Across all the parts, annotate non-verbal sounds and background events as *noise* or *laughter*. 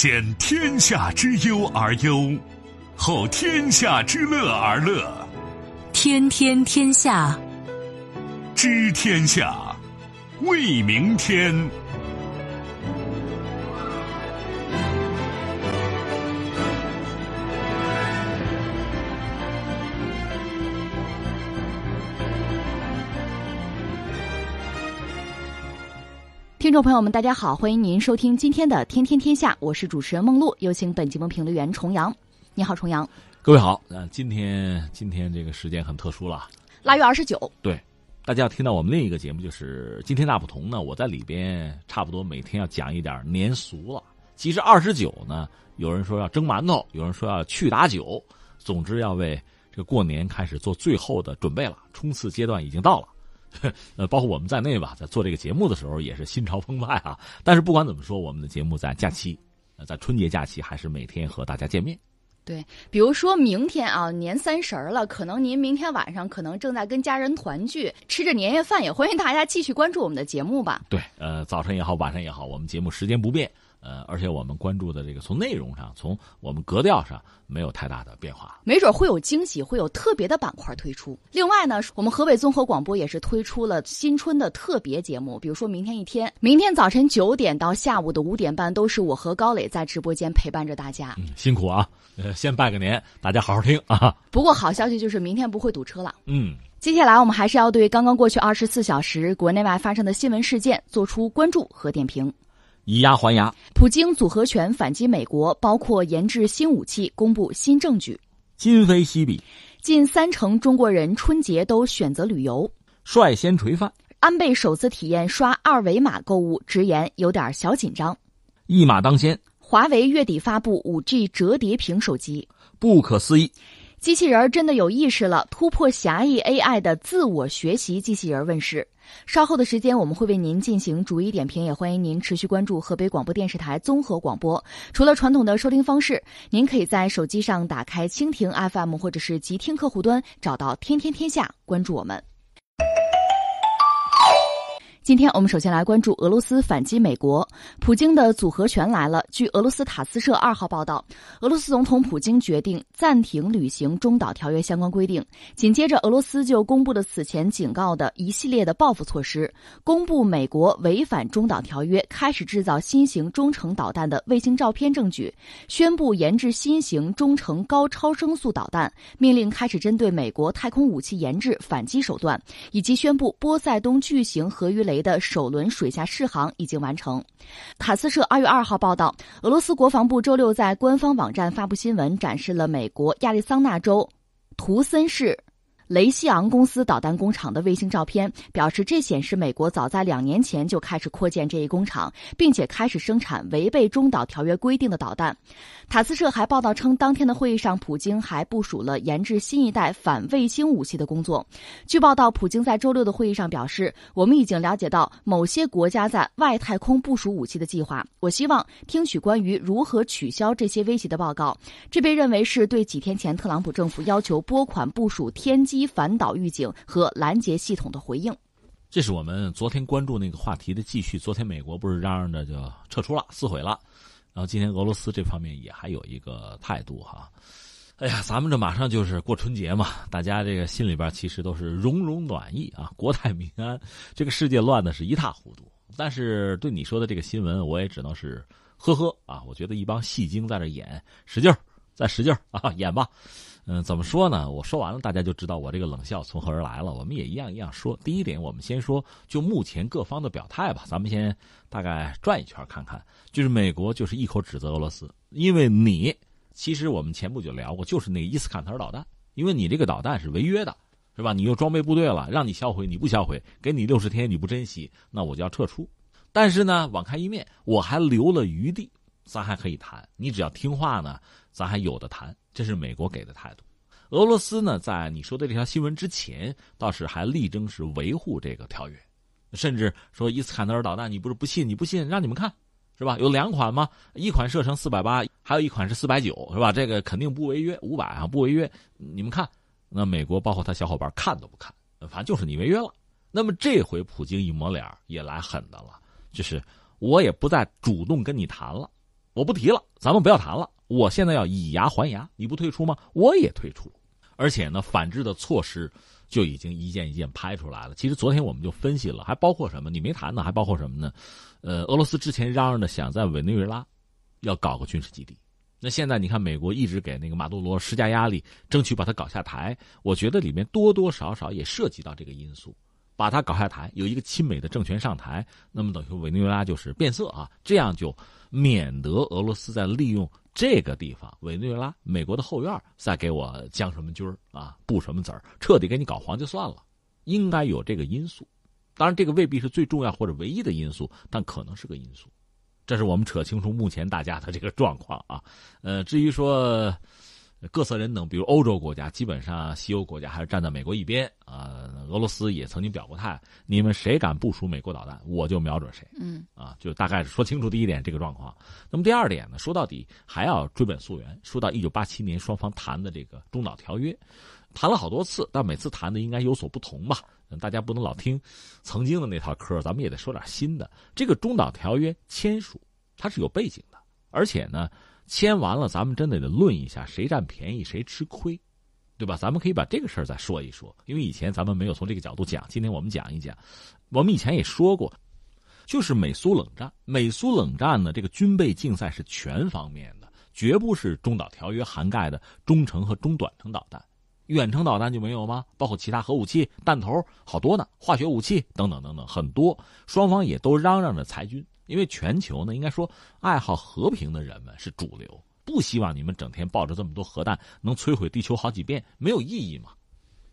先天下之忧而忧，后天下之乐而乐。天天天下，知天下，为明天。听众朋友们，大家好，欢迎您收听今天的《天天天下》，我是主持人梦露，有请本节目评论员重阳。你好，重阳。各位好，那，今天今天这个时间很特殊了，腊月二十九。对，大家要听到我们另一个节目，就是《今天大不同》呢。我在里边差不多每天要讲一点年俗了。其实二十九呢，有人说要蒸馒头，有人说要去打酒，总之要为这个过年开始做最后的准备了。冲刺阶段已经到了。*laughs* 呃，包括我们在内吧，在做这个节目的时候也是心潮澎湃啊。但是不管怎么说，我们的节目在假期，呃，在春节假期还是每天和大家见面。对，比如说明天啊，年三十了，可能您明天晚上可能正在跟家人团聚，吃着年夜饭，也欢迎大家继续关注我们的节目吧。对，呃，早晨也好，晚上也好，我们节目时间不变。呃，而且我们关注的这个从内容上，从我们格调上没有太大的变化，没准会有惊喜，会有特别的板块推出。另外呢，我们河北综合广播也是推出了新春的特别节目，比如说明天一天，明天早晨九点到下午的五点半，都是我和高磊在直播间陪伴着大家。嗯，辛苦啊！呃，先拜个年，大家好好听啊。不过好消息就是明天不会堵车了。嗯，接下来我们还是要对刚刚过去二十四小时国内外发生的新闻事件做出关注和点评。以牙还牙，普京组合拳反击美国，包括研制新武器、公布新证据。今非昔比，近三成中国人春节都选择旅游。率先垂范，安倍首次体验刷二维码购物，直言有点小紧张。一马当先，华为月底发布五 G 折叠屏手机，不可思议。机器人真的有意识了，突破狭义 AI 的自我学习机器人问世。稍后的时间，我们会为您进行逐一点评，也欢迎您持续关注河北广播电视台综合广播。除了传统的收听方式，您可以在手机上打开蜻蜓 FM 或者是极听客户端，找到“天天天下”，关注我们。今天我们首先来关注俄罗斯反击美国，普京的组合拳来了。据俄罗斯塔斯社二号报道，俄罗斯总统普京决定暂停履行中导条约相关规定。紧接着，俄罗斯就公布了此前警告的一系列的报复措施，公布美国违反中导条约，开始制造新型中程导弹的卫星照片证据，宣布研制新型中程高超声速导弹，命令开始针对美国太空武器研制反击手段，以及宣布波塞冬巨型核鱼雷。的首轮水下试航已经完成。塔斯社二月二号报道，俄罗斯国防部周六在官方网站发布新闻，展示了美国亚利桑那州图森市。雷西昂公司导弹工厂的卫星照片表示，这显示美国早在两年前就开始扩建这一工厂，并且开始生产违背中导条约规定的导弹。塔斯社还报道称，当天的会议上，普京还部署了研制新一代反卫星武器的工作。据报道，普京在周六的会议上表示：“我们已经了解到某些国家在外太空部署武器的计划。我希望听取关于如何取消这些威胁的报告。”这被认为是对几天前特朗普政府要求拨款部署天际基。反导预警和拦截系统的回应，这是我们昨天关注那个话题的继续。昨天美国不是嚷嚷着就撤出了、撕毁了，然后今天俄罗斯这方面也还有一个态度哈。哎呀，咱们这马上就是过春节嘛，大家这个心里边其实都是融融暖意啊，国泰民安。这个世界乱的是一塌糊涂，但是对你说的这个新闻，我也只能是呵呵啊。我觉得一帮戏精在这演，使劲儿，再使劲儿啊，演吧。嗯，怎么说呢？我说完了，大家就知道我这个冷笑从何而来了。我们也一样一样说。第一点，我们先说就目前各方的表态吧。咱们先大概转一圈看看，就是美国就是一口指责俄罗斯，因为你其实我们前不久聊过，就是那个伊斯坎特导弹，因为你这个导弹是违约的，是吧？你又装备部队了，让你销毁你不销毁，给你六十天你不珍惜，那我就要撤出。但是呢，网开一面，我还留了余地，咱还可以谈。你只要听话呢，咱还有的谈。这是美国给的态度，俄罗斯呢，在你说的这条新闻之前，倒是还力争是维护这个条约，甚至说伊斯坎德尔导弹，你不是不信，你不信，让你们看，是吧？有两款吗？一款射程四百八，还有一款是四百九，是吧？这个肯定不违约，五百啊，不违约，你们看。那美国包括他小伙伴看都不看，反正就是你违约了。那么这回普京一抹脸也来狠的了，就是我也不再主动跟你谈了。我不提了，咱们不要谈了。我现在要以牙还牙，你不退出吗？我也退出。而且呢，反制的措施就已经一件一件拍出来了。其实昨天我们就分析了，还包括什么？你没谈呢，还包括什么呢？呃，俄罗斯之前嚷嚷着想在委内瑞拉要搞个军事基地。那现在你看，美国一直给那个马杜罗施加压力，争取把他搞下台。我觉得里面多多少少也涉及到这个因素，把他搞下台，有一个亲美的政权上台，那么等于委内瑞拉就是变色啊，这样就免得俄罗斯在利用这个地方委内瑞拉美国的后院再给我将什么军儿啊，布什么子儿，彻底给你搞黄就算了。应该有这个因素，当然这个未必是最重要或者唯一的因素，但可能是个因素。这是我们扯清楚目前大家的这个状况啊，呃，至于说各色人等，比如欧洲国家，基本上西欧国家还是站在美国一边啊。俄罗斯也曾经表过态，你们谁敢部署美国导弹，我就瞄准谁。嗯，啊，就大概是说清楚第一点这个状况。那么第二点呢，说到底还要追本溯源，说到一九八七年双方谈的这个中导条约，谈了好多次，但每次谈的应该有所不同吧？大家不能老听曾经的那套嗑，咱们也得说点新的。这个中导条约签署，它是有背景的，而且呢，签完了，咱们真的得论一下谁占便宜谁吃亏，对吧？咱们可以把这个事儿再说一说，因为以前咱们没有从这个角度讲，今天我们讲一讲。我们以前也说过，就是美苏冷战，美苏冷战呢，这个军备竞赛是全方面的，绝不是中导条约涵盖的中程和中短程导弹。远程导弹就没有吗？包括其他核武器、弹头，好多呢，化学武器等等等等，很多。双方也都嚷嚷着裁军，因为全球呢，应该说爱好和平的人们是主流，不希望你们整天抱着这么多核弹能摧毁地球好几遍，没有意义嘛。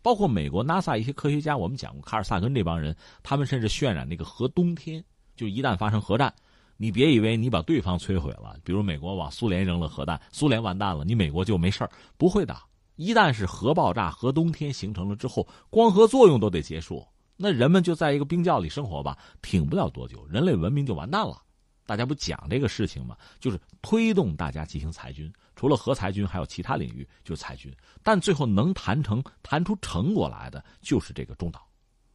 包括美国 NASA 一些科学家，我们讲过，卡尔萨根这帮人，他们甚至渲染那个核冬天，就一旦发生核战，你别以为你把对方摧毁了，比如美国往苏联扔了核弹，苏联完蛋了，你美国就没事不会的。一旦是核爆炸、核冬天形成了之后，光合作用都得结束，那人们就在一个冰窖里生活吧，挺不了多久，人类文明就完蛋了。大家不讲这个事情吗？就是推动大家进行裁军，除了核裁军，还有其他领域就是裁军。但最后能谈成、谈出成果来的，就是这个中导、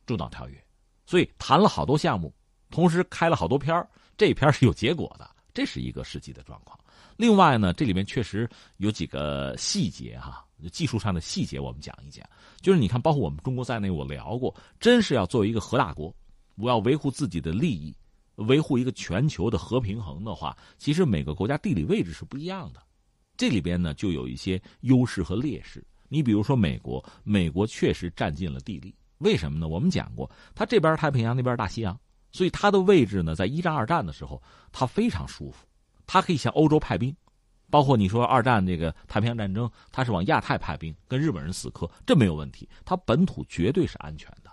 中导条约。所以谈了好多项目，同时开了好多篇这篇是有结果的，这是一个实际的状况。另外呢，这里面确实有几个细节哈。技术上的细节，我们讲一讲。就是你看，包括我们中国在内，我聊过，真是要作为一个核大国，我要维护自己的利益，维护一个全球的核平衡的话，其实每个国家地理位置是不一样的。这里边呢，就有一些优势和劣势。你比如说美国，美国确实占尽了地利。为什么呢？我们讲过，它这边太平洋，那边大西洋，所以它的位置呢，在一战、二战的时候，它非常舒服，它可以向欧洲派兵。包括你说二战这个太平洋战争，他是往亚太派兵，跟日本人死磕，这没有问题。他本土绝对是安全的。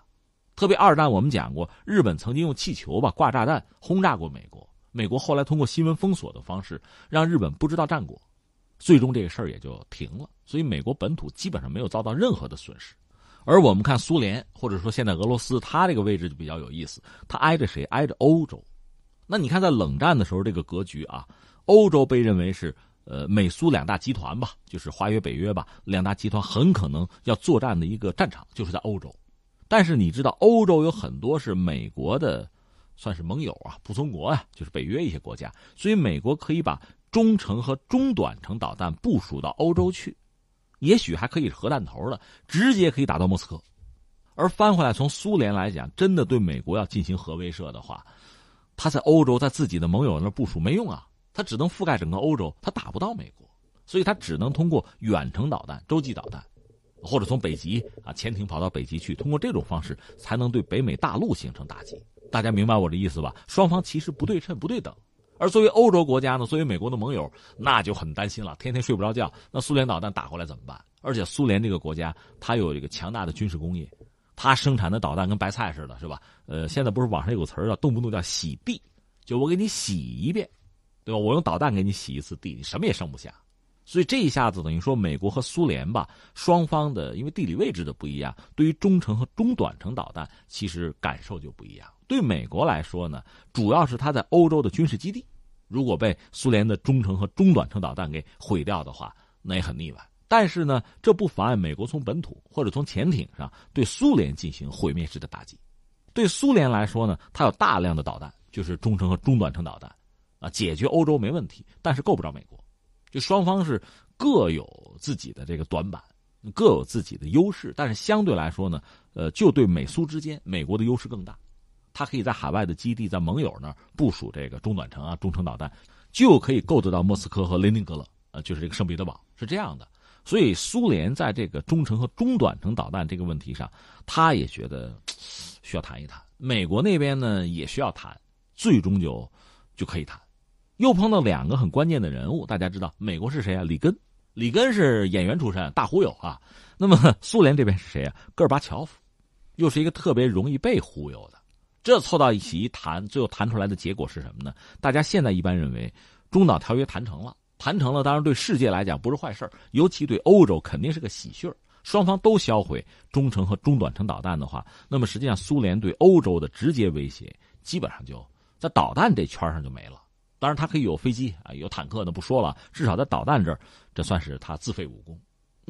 特别二战我们讲过，日本曾经用气球吧挂炸弹轰炸过美国，美国后来通过新闻封锁的方式让日本不知道战果，最终这个事儿也就停了。所以美国本土基本上没有遭到任何的损失。而我们看苏联或者说现在俄罗斯，它这个位置就比较有意思，它挨着谁？挨着欧洲。那你看在冷战的时候这个格局啊，欧洲被认为是。呃，美苏两大集团吧，就是华约、北约吧，两大集团很可能要作战的一个战场就是在欧洲。但是你知道，欧洲有很多是美国的，算是盟友啊，仆从国啊，就是北约一些国家。所以美国可以把中程和中短程导弹部署到欧洲去，也许还可以核弹头的，直接可以打到莫斯科。而翻回来，从苏联来讲，真的对美国要进行核威慑的话，他在欧洲，在自己的盟友那部署没用啊。它只能覆盖整个欧洲，它打不到美国，所以它只能通过远程导弹、洲际导弹，或者从北极啊潜艇跑到北极去，通过这种方式才能对北美大陆形成打击。大家明白我的意思吧？双方其实不对称、不对等。而作为欧洲国家呢，作为美国的盟友，那就很担心了，天天睡不着觉。那苏联导弹打过来怎么办？而且苏联这个国家，它有一个强大的军事工业，它生产的导弹跟白菜似的，是吧？呃，现在不是网上有个词儿叫动不动叫洗地，就我给你洗一遍。对吧？我用导弹给你洗一次地，你什么也剩不下。所以这一下子等于说，美国和苏联吧，双方的因为地理位置的不一样，对于中程和中短程导弹，其实感受就不一样。对美国来说呢，主要是它在欧洲的军事基地，如果被苏联的中程和中短程导弹给毁掉的话，那也很腻歪。但是呢，这不妨碍美国从本土或者从潜艇上对苏联进行毁灭式的打击。对苏联来说呢，它有大量的导弹，就是中程和中短程导弹。啊，解决欧洲没问题，但是够不着美国。就双方是各有自己的这个短板，各有自己的优势，但是相对来说呢，呃，就对美苏之间，美国的优势更大，它可以在海外的基地，在盟友那儿部署这个中短程啊、中程导弹，就可以够得到莫斯科和列宁格勒，呃，就是这个圣彼得堡是这样的。所以苏联在这个中程和中短程导弹这个问题上，他也觉得需要谈一谈。美国那边呢也需要谈，最终就就可以谈。又碰到两个很关键的人物，大家知道美国是谁啊？里根，里根是演员出身，大忽悠啊。那么苏联这边是谁啊？戈尔巴乔夫，又是一个特别容易被忽悠的。这凑到一起一谈，最后谈出来的结果是什么呢？大家现在一般认为，中导条约谈成了，谈成了，当然对世界来讲不是坏事尤其对欧洲肯定是个喜讯双方都销毁中程和中短程导弹的话，那么实际上苏联对欧洲的直接威胁基本上就在导弹这圈上就没了。当然，他可以有飞机啊，有坦克，那不说了。至少在导弹这儿，这算是他自废武功。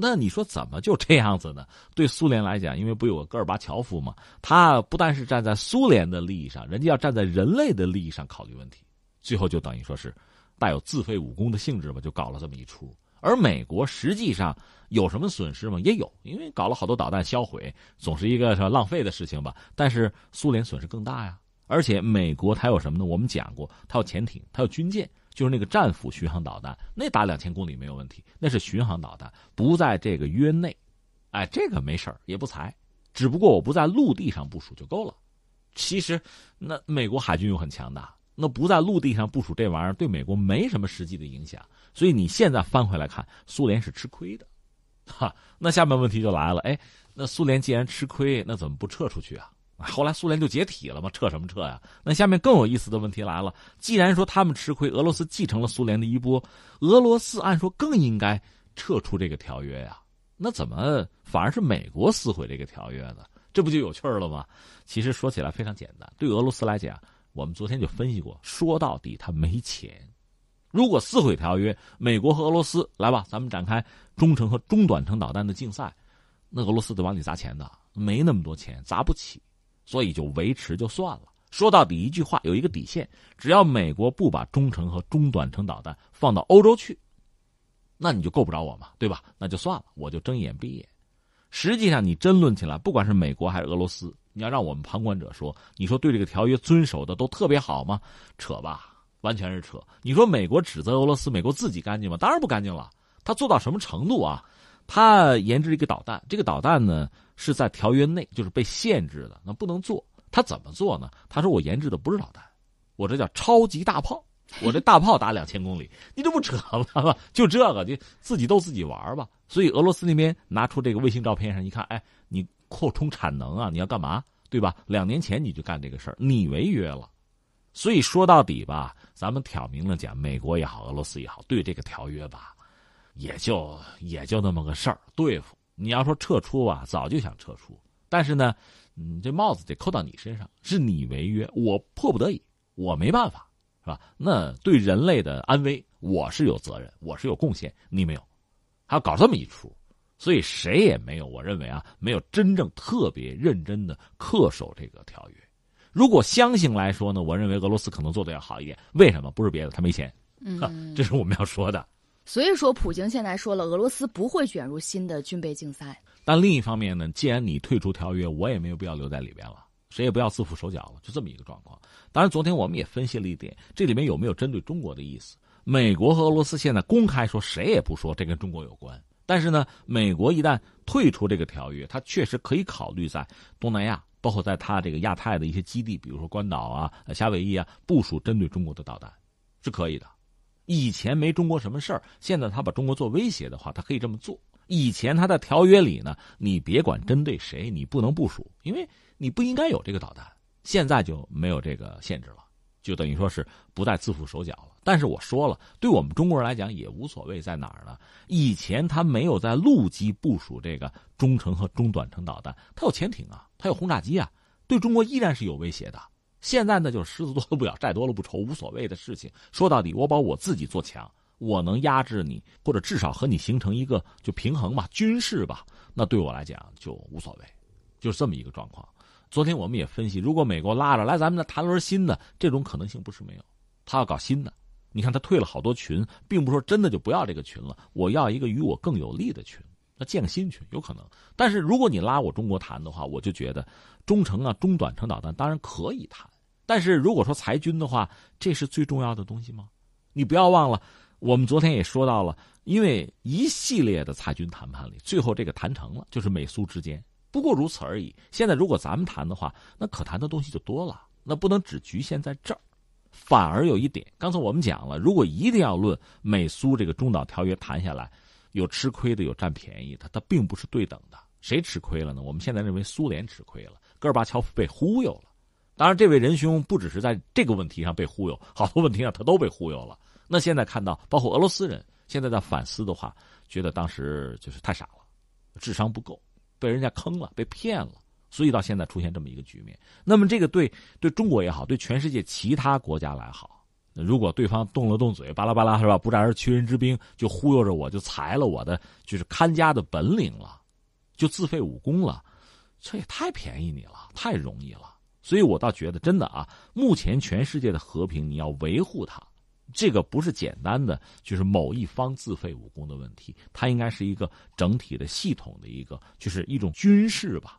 那你说怎么就这样子呢？*laughs* 对苏联来讲，因为不有个戈尔巴乔夫嘛？他不但是站在苏联的利益上，人家要站在人类的利益上考虑问题。最后就等于说是带有自废武功的性质吧，就搞了这么一出。而美国实际上有什么损失吗？也有，因为搞了好多导弹销毁，总是一个浪费的事情吧。但是苏联损失更大呀。而且美国它有什么呢？我们讲过，它有潜艇，它有军舰，就是那个战斧巡航导弹，那打两千公里没有问题，那是巡航导弹，不在这个约内，哎，这个没事也不裁，只不过我不在陆地上部署就够了。其实，那美国海军又很强大，那不在陆地上部署这玩意儿对美国没什么实际的影响，所以你现在翻回来看，苏联是吃亏的，哈。那下面问题就来了，哎，那苏联既然吃亏，那怎么不撤出去啊？后来苏联就解体了嘛，撤什么撤呀？那下面更有意思的问题来了：既然说他们吃亏，俄罗斯继承了苏联的衣钵，俄罗斯按说更应该撤出这个条约呀？那怎么反而是美国撕毁这个条约呢？这不就有趣了吗？其实说起来非常简单，对俄罗斯来讲，我们昨天就分析过，说到底他没钱。如果撕毁条约，美国和俄罗斯来吧，咱们展开中程和中短程导弹的竞赛，那俄罗斯得往里砸钱的，没那么多钱，砸不起。所以就维持就算了。说到底一句话，有一个底线：只要美国不把中程和中短程导弹放到欧洲去，那你就够不着我嘛，对吧？那就算了，我就睁一眼闭眼。实际上，你争论起来，不管是美国还是俄罗斯，你要让我们旁观者说，你说对这个条约遵守的都特别好吗？扯吧，完全是扯。你说美国指责俄罗斯，美国自己干净吗？当然不干净了。他做到什么程度啊？他研制一个导弹，这个导弹呢是在条约内，就是被限制的，那不能做。他怎么做呢？他说我研制的不是导弹，我这叫超级大炮，我这大炮打两千公里，你这不扯吗？*laughs* 就这个，就自己逗自己玩吧。所以俄罗斯那边拿出这个卫星照片上一看，哎，你扩充产能啊，你要干嘛？对吧？两年前你就干这个事儿，你违约了。所以说到底吧，咱们挑明了讲，美国也好，俄罗斯也好，对这个条约吧。也就也就那么个事儿，对付你要说撤出啊，早就想撤出，但是呢，嗯，这帽子得扣到你身上，是你违约，我迫不得已，我没办法，是吧？那对人类的安危，我是有责任，我是有贡献，你没有，还要搞这么一出，所以谁也没有，我认为啊，没有真正特别认真的恪守这个条约。如果相信来说呢，我认为俄罗斯可能做的要好一点，为什么？不是别的，他没钱，嗯，这是我们要说的。所以说，普京现在说了，俄罗斯不会卷入新的军备竞赛。但另一方面呢，既然你退出条约，我也没有必要留在里边了，谁也不要自缚手脚了，就这么一个状况。当然，昨天我们也分析了一点，这里面有没有针对中国的意思？美国和俄罗斯现在公开说，谁也不说这跟中国有关。但是呢，美国一旦退出这个条约，它确实可以考虑在东南亚，包括在它这个亚太的一些基地，比如说关岛啊、夏威夷啊，部署针对中国的导弹，是可以的。以前没中国什么事儿，现在他把中国做威胁的话，他可以这么做。以前他在条约里呢，你别管针对谁，你不能部署，因为你不应该有这个导弹。现在就没有这个限制了，就等于说是不再自缚手脚了。但是我说了，对我们中国人来讲也无所谓，在哪儿呢？以前他没有在陆基部署这个中程和中短程导弹，他有潜艇啊，他有轰炸机啊，对中国依然是有威胁的。现在呢，就是狮子多了不咬，债多了不愁，无所谓的事情。说到底，我把我自己做强，我能压制你，或者至少和你形成一个就平衡吧，军事吧，那对我来讲就无所谓，就是这么一个状况。昨天我们也分析，如果美国拉着来，咱们再谈轮新的，这种可能性不是没有。他要搞新的，你看他退了好多群，并不说真的就不要这个群了，我要一个与我更有利的群，那建个新群有可能。但是如果你拉我中国谈的话，我就觉得中程啊、中短程导弹当然可以谈，但是如果说裁军的话，这是最重要的东西吗？你不要忘了，我们昨天也说到了，因为一系列的裁军谈判里，最后这个谈成了，就是美苏之间不过如此而已。现在如果咱们谈的话，那可谈的东西就多了，那不能只局限在这儿。反而有一点，刚才我们讲了，如果一定要论美苏这个中导条约谈下来，有吃亏的，有占便宜的，它并不是对等的。谁吃亏了呢？我们现在认为苏联吃亏了，戈尔巴乔夫被忽悠了。当然，这位仁兄不只是在这个问题上被忽悠，好多问题上他都被忽悠了。那现在看到，包括俄罗斯人现在在反思的话，觉得当时就是太傻了，智商不够，被人家坑了，被骗了。所以到现在出现这么一个局面，那么这个对对中国也好，对全世界其他国家来好，如果对方动了动嘴，巴拉巴拉是吧？不战而屈人之兵，就忽悠着我，就裁了我的就是看家的本领了，就自废武功了，这也太便宜你了，太容易了。所以我倒觉得真的啊，目前全世界的和平你要维护它，这个不是简单的就是某一方自废武功的问题，它应该是一个整体的系统的一个，就是一种军事吧。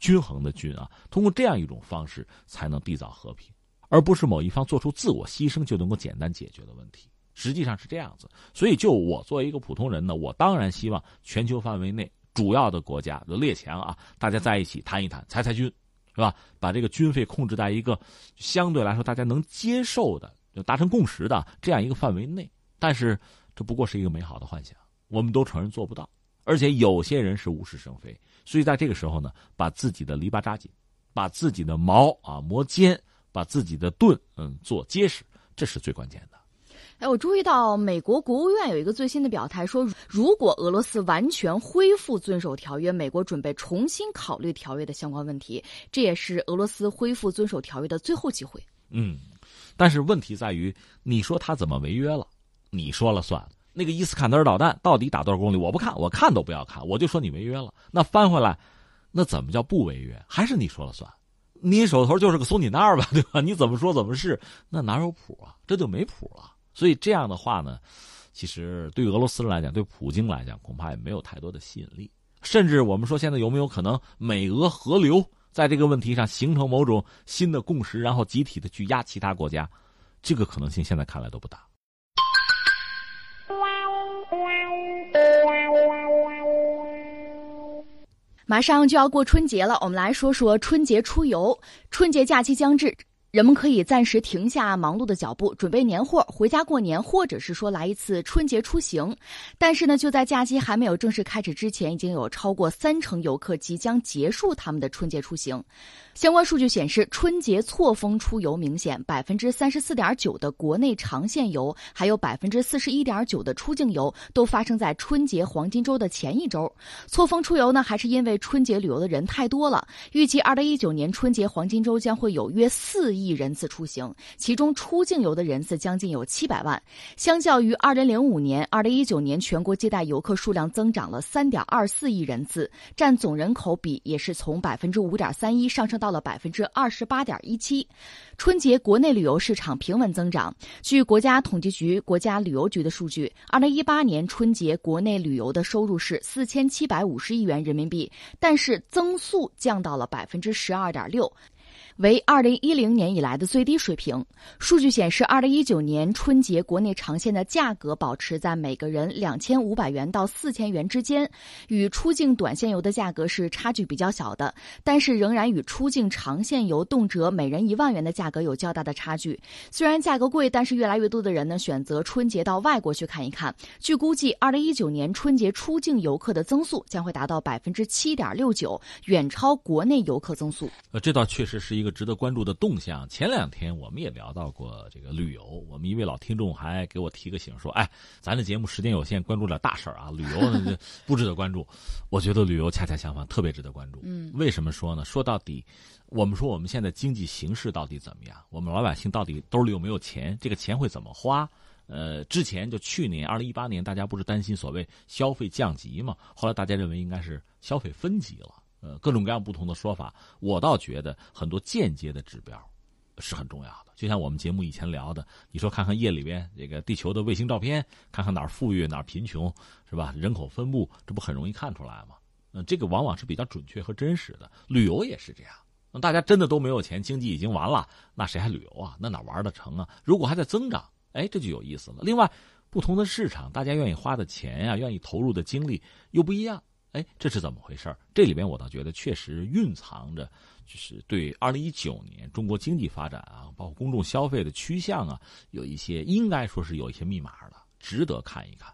均衡的军啊，通过这样一种方式才能缔造和平，而不是某一方做出自我牺牲就能够简单解决的问题。实际上是这样子，所以就我作为一个普通人呢，我当然希望全球范围内主要的国家的列强啊，大家在一起谈一谈，裁裁军，是吧？把这个军费控制在一个相对来说大家能接受的、就达成共识的这样一个范围内。但是这不过是一个美好的幻想，我们都承认做不到，而且有些人是无事生非。所以在这个时候呢，把自己的篱笆扎紧，把自己的矛啊磨尖，把自己的盾嗯做结实，这是最关键的。哎，我注意到美国国务院有一个最新的表态，说如果俄罗斯完全恢复遵守条约，美国准备重新考虑条约的相关问题。这也是俄罗斯恢复遵守条约的最后机会。嗯，但是问题在于，你说他怎么违约了？你说了算。那个伊斯坎德尔导弹到底打多少公里？我不看，我看都不要看，我就说你违约了。那翻回来，那怎么叫不违约？还是你说了算？你手头就是个松紧带吧，*laughs* 对吧？你怎么说怎么是？那哪有谱啊？这就没谱了。所以这样的话呢，其实对俄罗斯人来讲，对普京来讲，恐怕也没有太多的吸引力。甚至我们说，现在有没有可能美俄合流，在这个问题上形成某种新的共识，然后集体的去压其他国家？这个可能性现在看来都不大。马上就要过春节了，我们来说说春节出游。春节假期将至。人们可以暂时停下忙碌的脚步，准备年货，回家过年，或者是说来一次春节出行。但是呢，就在假期还没有正式开始之前，已经有超过三成游客即将结束他们的春节出行。相关数据显示，春节错峰出游明显，百分之三十四点九的国内长线游，还有百分之四十一点九的出境游，都发生在春节黄金周的前一周。错峰出游呢，还是因为春节旅游的人太多了。预计二零一九年春节黄金周将会有约四亿。亿人次出行，其中出境游的人次将近有七百万。相较于二零零五年、二零一九年，全国接待游客数量增长了三点二四亿人次，占总人口比也是从百分之五点三一上升到了百分之二十八点一七。春节国内旅游市场平稳增长。据国家统计局、国家旅游局的数据，二零一八年春节国内旅游的收入是四千七百五十亿元人民币，但是增速降到了百分之十二点六。为二零一零年以来的最低水平。数据显示，二零一九年春节国内长线的价格保持在每个人两千五百元到四千元之间，与出境短线游的价格是差距比较小的，但是仍然与出境长线游动辄每人一万元的价格有较大的差距。虽然价格贵，但是越来越多的人呢选择春节到外国去看一看。据估计，二零一九年春节出境游客的增速将会达到百分之七点六九，远超国内游客增速。呃，这倒确实是一。一个值得关注的动向。前两天我们也聊到过这个旅游，我们一位老听众还给我提个醒说：“哎，咱的节目时间有限，关注点大事儿啊，旅游呢不值得关注。”我觉得旅游恰恰相反，特别值得关注。嗯，为什么说呢？说到底，我们说我们现在经济形势到底怎么样？我们老百姓到底兜里有没有钱？这个钱会怎么花？呃，之前就去年二零一八年，大家不是担心所谓消费降级嘛？后来大家认为应该是消费分级了。呃，各种各样不同的说法，我倒觉得很多间接的指标，是很重要的。就像我们节目以前聊的，你说看看夜里边这个地球的卫星照片，看看哪儿富裕哪儿贫穷，是吧？人口分布，这不很容易看出来吗？嗯，这个往往是比较准确和真实的。旅游也是这样，那大家真的都没有钱，经济已经完了，那谁还旅游啊？那哪玩得成啊？如果还在增长，哎，这就有意思了。另外，不同的市场，大家愿意花的钱呀，愿意投入的精力又不一样。哎，这是怎么回事这里边我倒觉得确实蕴藏着，就是对二零一九年中国经济发展啊，包括公众消费的趋向啊，有一些应该说是有一些密码的，值得看一看。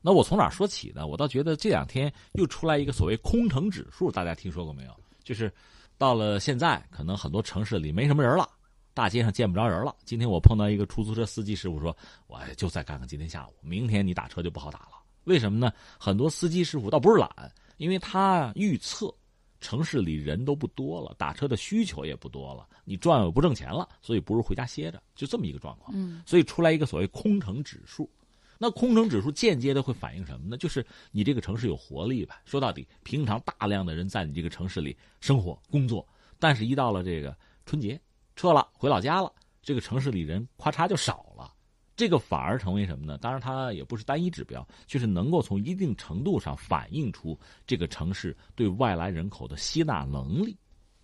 那我从哪说起呢？我倒觉得这两天又出来一个所谓空城指数，大家听说过没有？就是到了现在，可能很多城市里没什么人了，大街上见不着人了。今天我碰到一个出租车司机师傅说，我就再干干今天下午，明天你打车就不好打了。为什么呢？很多司机师傅倒不是懒，因为他预测城市里人都不多了，打车的需求也不多了，你转悠不挣钱了，所以不如回家歇着，就这么一个状况。嗯，所以出来一个所谓空城指数。那空城指数间接的会反映什么呢？就是你这个城市有活力吧。说到底，平常大量的人在你这个城市里生活工作，但是一到了这个春节撤了回老家了，这个城市里人咔嚓就少了。这个反而成为什么呢？当然，它也不是单一指标，就是能够从一定程度上反映出这个城市对外来人口的吸纳能力，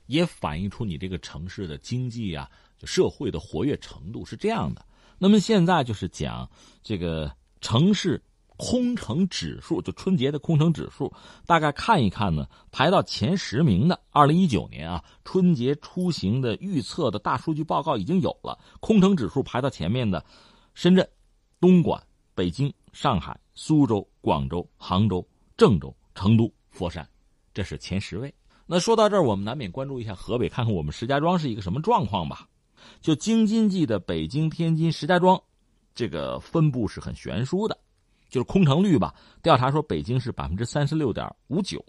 也反映出你这个城市的经济啊、社会的活跃程度是这样的。那么现在就是讲这个。城市空城指数，就春节的空城指数，大概看一看呢，排到前十名的，二零一九年啊，春节出行的预测的大数据报告已经有了，空城指数排到前面的，深圳、东莞、北京、上海、苏州、广州、杭州、郑州、成都、佛山，这是前十位。那说到这儿，我们难免关注一下河北，看看我们石家庄是一个什么状况吧。就京津冀的北京、天津、石家庄。这个分布是很悬殊的，就是空城率吧。调查说，北京是百分之三十六点五九，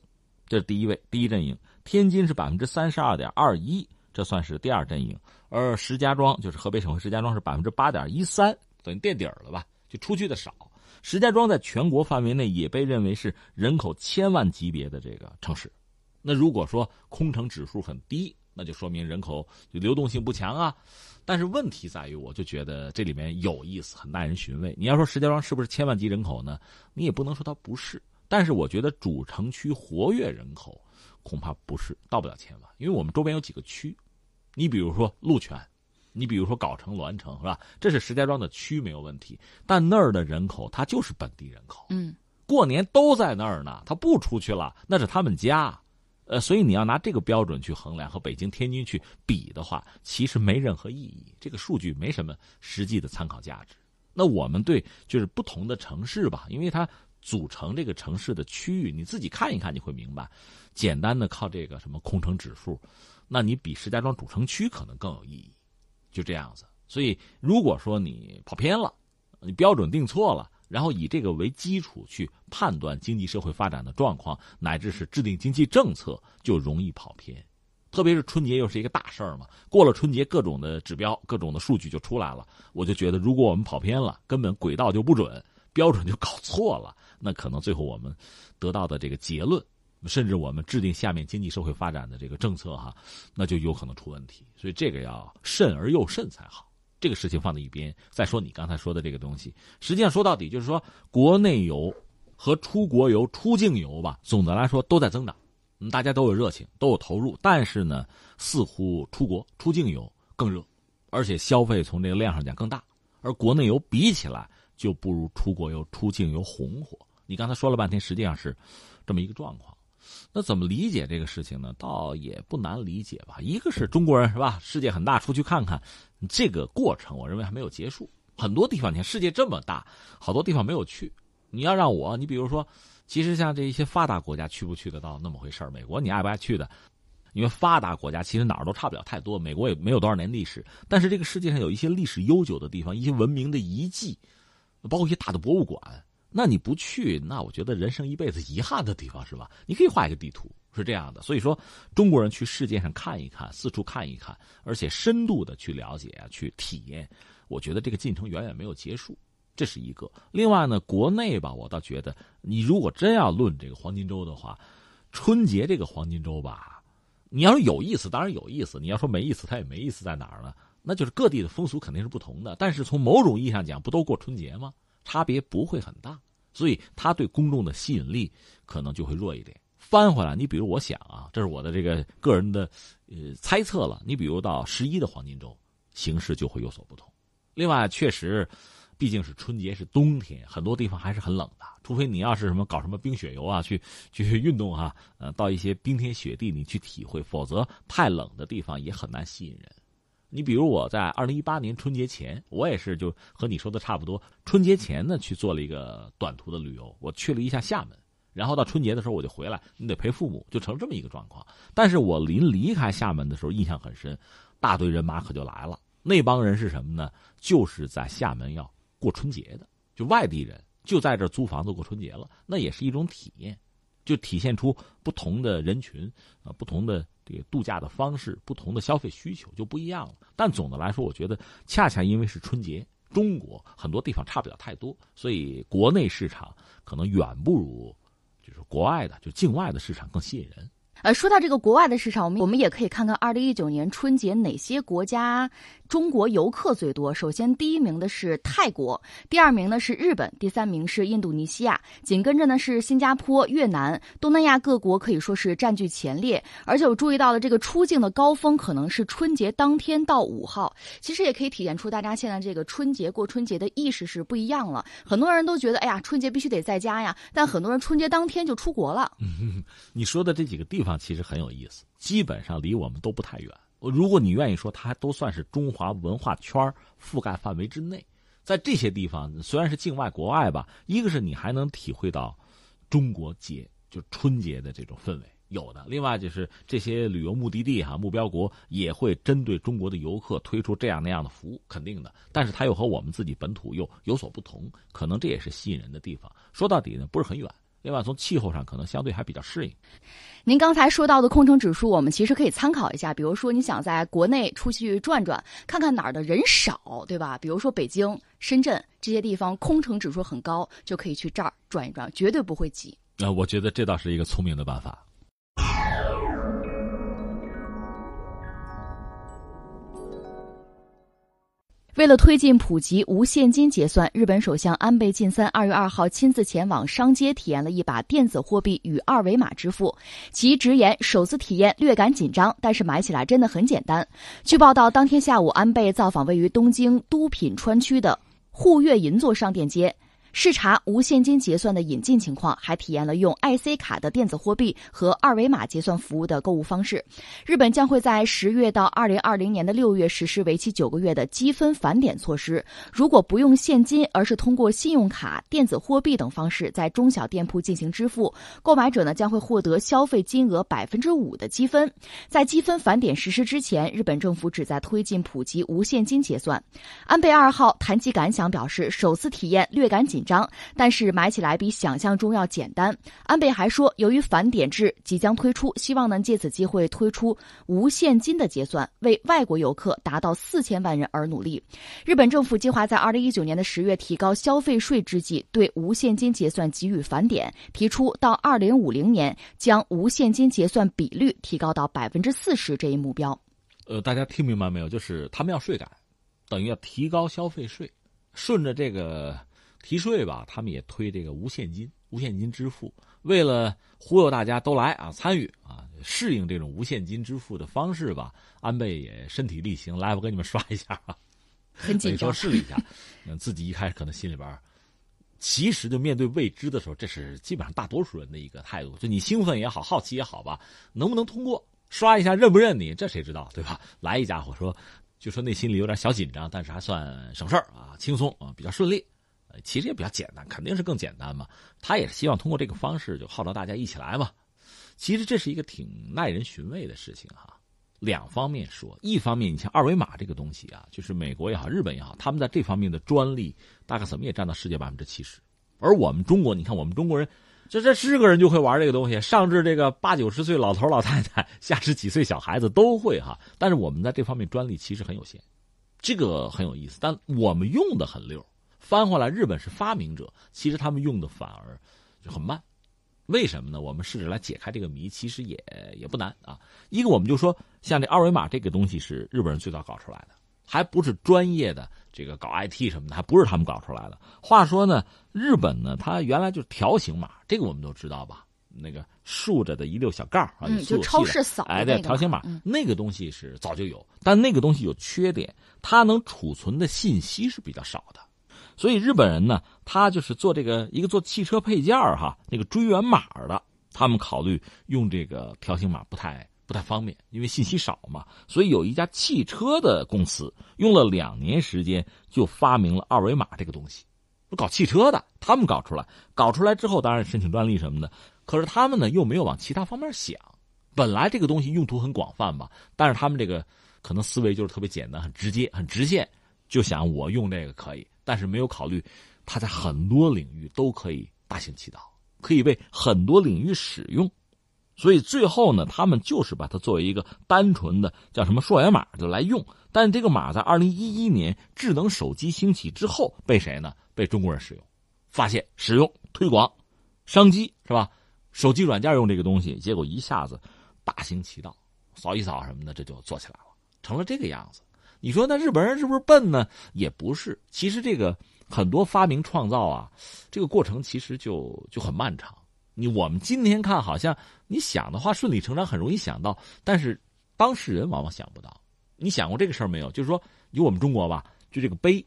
这是第一位，第一阵营；天津是百分之三十二点二一，这算是第二阵营。而石家庄，就是河北省会石家庄是百分之八点一三，等于垫底儿了吧？就出去的少。石家庄在全国范围内也被认为是人口千万级别的这个城市。那如果说空城指数很低，那就说明人口流动性不强啊。但是问题在于，我就觉得这里面有意思，很耐人寻味。你要说石家庄是不是千万级人口呢？你也不能说它不是。但是我觉得主城区活跃人口恐怕不是到不了千万，因为我们周边有几个区，你比如说鹿泉，你比如说藁城、栾城，是吧？这是石家庄的区没有问题，但那儿的人口他就是本地人口，嗯，过年都在那儿呢，他不出去了，那是他们家。呃，所以你要拿这个标准去衡量和北京、天津去比的话，其实没任何意义。这个数据没什么实际的参考价值。那我们对就是不同的城市吧，因为它组成这个城市的区域，你自己看一看，你会明白。简单的靠这个什么空城指数，那你比石家庄主城区可能更有意义。就这样子。所以如果说你跑偏了，你标准定错了。然后以这个为基础去判断经济社会发展的状况，乃至是制定经济政策，就容易跑偏。特别是春节又是一个大事儿嘛，过了春节，各种的指标、各种的数据就出来了。我就觉得，如果我们跑偏了，根本轨道就不准，标准就搞错了，那可能最后我们得到的这个结论，甚至我们制定下面经济社会发展的这个政策哈，那就有可能出问题。所以这个要慎而又慎才好。这个事情放在一边，再说你刚才说的这个东西，实际上说到底就是说，国内游和出国游、出境游吧，总的来说都在增长，大家都有热情，都有投入，但是呢，似乎出国、出境游更热，而且消费从这个量上讲更大，而国内游比起来就不如出国游、出境游红火。你刚才说了半天，实际上是这么一个状况。那怎么理解这个事情呢？倒也不难理解吧。一个是中国人是吧？世界很大，出去看看，这个过程我认为还没有结束。很多地方，你看世界这么大，好多地方没有去。你要让我，你比如说，其实像这一些发达国家去不去得到那么回事儿美国你爱不爱去的？因为发达国家其实哪儿都差不了太多。美国也没有多少年历史，但是这个世界上有一些历史悠久的地方，一些文明的遗迹，包括一些大的博物馆。那你不去，那我觉得人生一辈子遗憾的地方是吧？你可以画一个地图，是这样的。所以说，中国人去世界上看一看，四处看一看，而且深度的去了解啊，去体验，我觉得这个进程远远没有结束，这是一个。另外呢，国内吧，我倒觉得，你如果真要论这个黄金周的话，春节这个黄金周吧，你要是有意思，当然有意思；你要说没意思，它也没意思在哪儿呢？那就是各地的风俗肯定是不同的。但是从某种意义上讲，不都过春节吗？差别不会很大，所以它对公众的吸引力可能就会弱一点。翻回来，你比如我想啊，这是我的这个个人的呃猜测了。你比如到十一的黄金周，形势就会有所不同。另外，确实，毕竟是春节是冬天，很多地方还是很冷的。除非你要是什么搞什么冰雪游啊，去去运动啊，呃，到一些冰天雪地你去体会，否则太冷的地方也很难吸引人。你比如我在二零一八年春节前，我也是就和你说的差不多，春节前呢去做了一个短途的旅游，我去了一下厦门。然后到春节的时候我就回来，你得陪父母，就成这么一个状况。但是我临离开厦门的时候印象很深，大队人马可就来了。那帮人是什么呢？就是在厦门要过春节的，就外地人就在这租房子过春节了。那也是一种体验，就体现出不同的人群啊，不同的这个度假的方式，不同的消费需求就不一样了。但总的来说，我觉得恰恰因为是春节，中国很多地方差不了太多，所以国内市场可能远不如。就是国外的，就境外的市场更吸引人。呃，说到这个国外的市场，我们我们也可以看看二零一九年春节哪些国家。中国游客最多，首先第一名的是泰国，第二名呢是日本，第三名是印度尼西亚，紧跟着呢是新加坡、越南，东南亚各国可以说是占据前列。而且我注意到了这个出境的高峰可能是春节当天到五号，其实也可以体现出大家现在这个春节过春节的意识是不一样了。很多人都觉得，哎呀，春节必须得在家呀，但很多人春节当天就出国了。*laughs* 你说的这几个地方其实很有意思，基本上离我们都不太远。如果你愿意说，它都算是中华文化圈覆盖范围之内。在这些地方，虽然是境外国外吧，一个是你还能体会到中国节，就春节的这种氛围，有的；另外就是这些旅游目的地哈，目标国也会针对中国的游客推出这样那样的服务，肯定的。但是它又和我们自己本土又有所不同，可能这也是吸引人的地方。说到底呢，不是很远。另外，从气候上可能相对还比较适应。您刚才说到的空城指数，我们其实可以参考一下。比如说，你想在国内出去转转，看看哪儿的人少，对吧？比如说北京、深圳这些地方，空城指数很高，就可以去这儿转一转，绝对不会挤。那我觉得这倒是一个聪明的办法。为了推进普及无现金结算，日本首相安倍晋三二月二号亲自前往商街体验了一把电子货币与二维码支付。其直言，首次体验略感紧张，但是买起来真的很简单。据报道，当天下午，安倍造访位于东京都品川区的户月银座商店街。视察无现金结算的引进情况，还体验了用 IC 卡的电子货币和二维码结算服务的购物方式。日本将会在十月到二零二零年的六月实施为期九个月的积分返点措施。如果不用现金，而是通过信用卡、电子货币等方式在中小店铺进行支付，购买者呢将会获得消费金额百分之五的积分。在积分返点实施之前，日本政府旨在推进普及无现金结算。安倍二号谈及感想表示，首次体验略感紧。紧张，但是买起来比想象中要简单。安倍还说，由于返点制即将推出，希望能借此机会推出无现金的结算，为外国游客达到四千万人而努力。日本政府计划在二零一九年的十月提高消费税之际，对无现金结算给予返点，提出到二零五零年将无现金结算比率提高到百分之四十这一目标。呃，大家听明白没有？就是他们要税改，等于要提高消费税，顺着这个。提税吧，他们也推这个无现金、无现金支付，为了忽悠大家都来啊参与啊，适应这种无现金支付的方式吧。安倍也身体力行，来我给你们刷一下啊，很紧 *laughs* 张试了一下，嗯，自己一开始可能心里边，其实就面对未知的时候，这是基本上大多数人的一个态度，就你兴奋也好，好奇也好吧，能不能通过刷一下，认不认你，这谁知道对吧？来一家伙说，就说内心里有点小紧张，但是还算省事儿啊，轻松啊，比较顺利。其实也比较简单，肯定是更简单嘛。他也是希望通过这个方式，就号召大家一起来嘛。其实这是一个挺耐人寻味的事情哈。两方面说，一方面你像二维码这个东西啊，就是美国也好，日本也好，他们在这方面的专利大概怎么也占到世界百分之七十。而我们中国，你看我们中国人，这这是个人就会玩这个东西，上至这个八九十岁老头老太太，下至几岁小孩子都会哈。但是我们在这方面专利其实很有限，这个很有意思，但我们用的很溜。翻回来，日本是发明者，其实他们用的反而就很慢，为什么呢？我们试着来解开这个谜，其实也也不难啊。一个，我们就说，像这二维码这个东西是日本人最早搞出来的，还不是专业的这个搞 IT 什么的，还不是他们搞出来的。话说呢，日本呢，它原来就是条形码，这个我们都知道吧？那个竖着的一溜小杠啊，嗯，就超市扫哎，对，条形码，那个东西是早就有，但那个东西有缺点，它能储存的信息是比较少的。所以日本人呢，他就是做这个一个做汽车配件哈，那个追源码的，他们考虑用这个条形码不太不太方便，因为信息少嘛。所以有一家汽车的公司用了两年时间就发明了二维码这个东西，搞汽车的，他们搞出来，搞出来之后当然申请专利什么的。可是他们呢又没有往其他方面想，本来这个东西用途很广泛吧，但是他们这个可能思维就是特别简单、很直接、很直线，就想我用这个可以。但是没有考虑，它在很多领域都可以大行其道，可以被很多领域使用，所以最后呢，他们就是把它作为一个单纯的叫什么溯源码就来用。但这个码在二零一一年智能手机兴起之后，被谁呢？被中国人使用，发现、使用、推广，商机是吧？手机软件用这个东西，结果一下子大行其道，扫一扫什么的，这就做起来了，成了这个样子。你说那日本人是不是笨呢？也不是。其实这个很多发明创造啊，这个过程其实就就很漫长。你我们今天看好像你想的话顺理成章，很容易想到，但是当事人往往想不到。你想过这个事儿没有？就是说，以我们中国吧，就这个碑，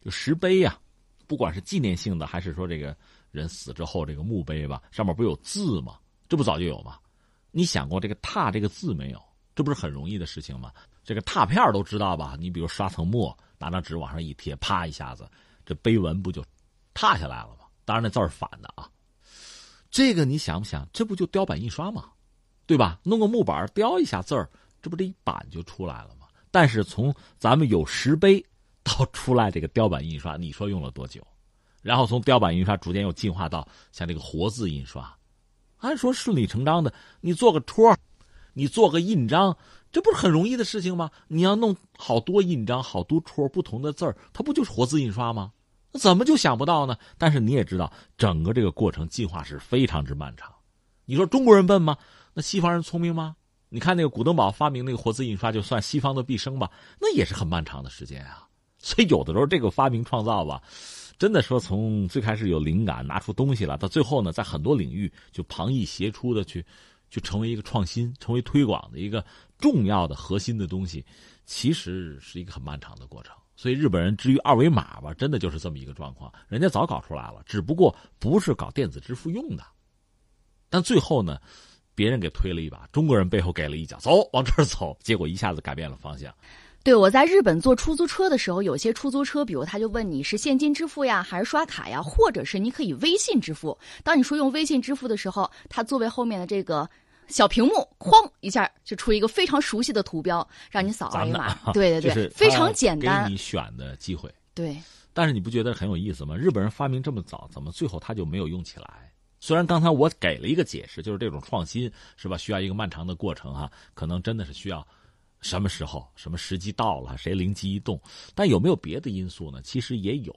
就石碑呀，不管是纪念性的，还是说这个人死之后这个墓碑吧，上面不有字吗？这不早就有吗？你想过这个“拓”这个字没有？这不是很容易的事情吗？这个拓片都知道吧？你比如刷层墨，拿张纸往上一贴，啪一下子，这碑文不就拓下来了吗？当然那字儿反的啊。这个你想不想？这不就雕版印刷吗？对吧？弄个木板雕一下字儿，这不这一版就出来了吗？但是从咱们有石碑到出来这个雕版印刷，你说用了多久？然后从雕版印刷逐渐又进化到像这个活字印刷，按说顺理成章的，你做个戳，你做个印章。这不是很容易的事情吗？你要弄好多印章、好多戳不同的字儿，它不就是活字印刷吗？那怎么就想不到呢？但是你也知道，整个这个过程进化是非常之漫长。你说中国人笨吗？那西方人聪明吗？你看那个古登堡发明那个活字印刷，就算西方的毕生吧，那也是很漫长的时间啊。所以有的时候这个发明创造吧，真的说从最开始有灵感拿出东西了，到最后呢，在很多领域就旁逸斜出的去。就成为一个创新、成为推广的一个重要的核心的东西，其实是一个很漫长的过程。所以日本人至于二维码吧，真的就是这么一个状况，人家早搞出来了，只不过不是搞电子支付用的。但最后呢，别人给推了一把，中国人背后给了一脚，走，往这儿走，结果一下子改变了方向。对，我在日本坐出租车的时候，有些出租车，比如他就问你是现金支付呀，还是刷卡呀，或者是你可以微信支付。当你说用微信支付的时候，他座位后面的这个小屏幕，哐一下就出一个非常熟悉的图标，让你扫二维码。对对对，非常简单，给你选的机会。对，但是你不觉得很有意思吗？日本人发明这么早，怎么最后他就没有用起来？虽然刚才我给了一个解释，就是这种创新是吧，需要一个漫长的过程哈，可能真的是需要。什么时候、什么时机到了，谁灵机一动？但有没有别的因素呢？其实也有。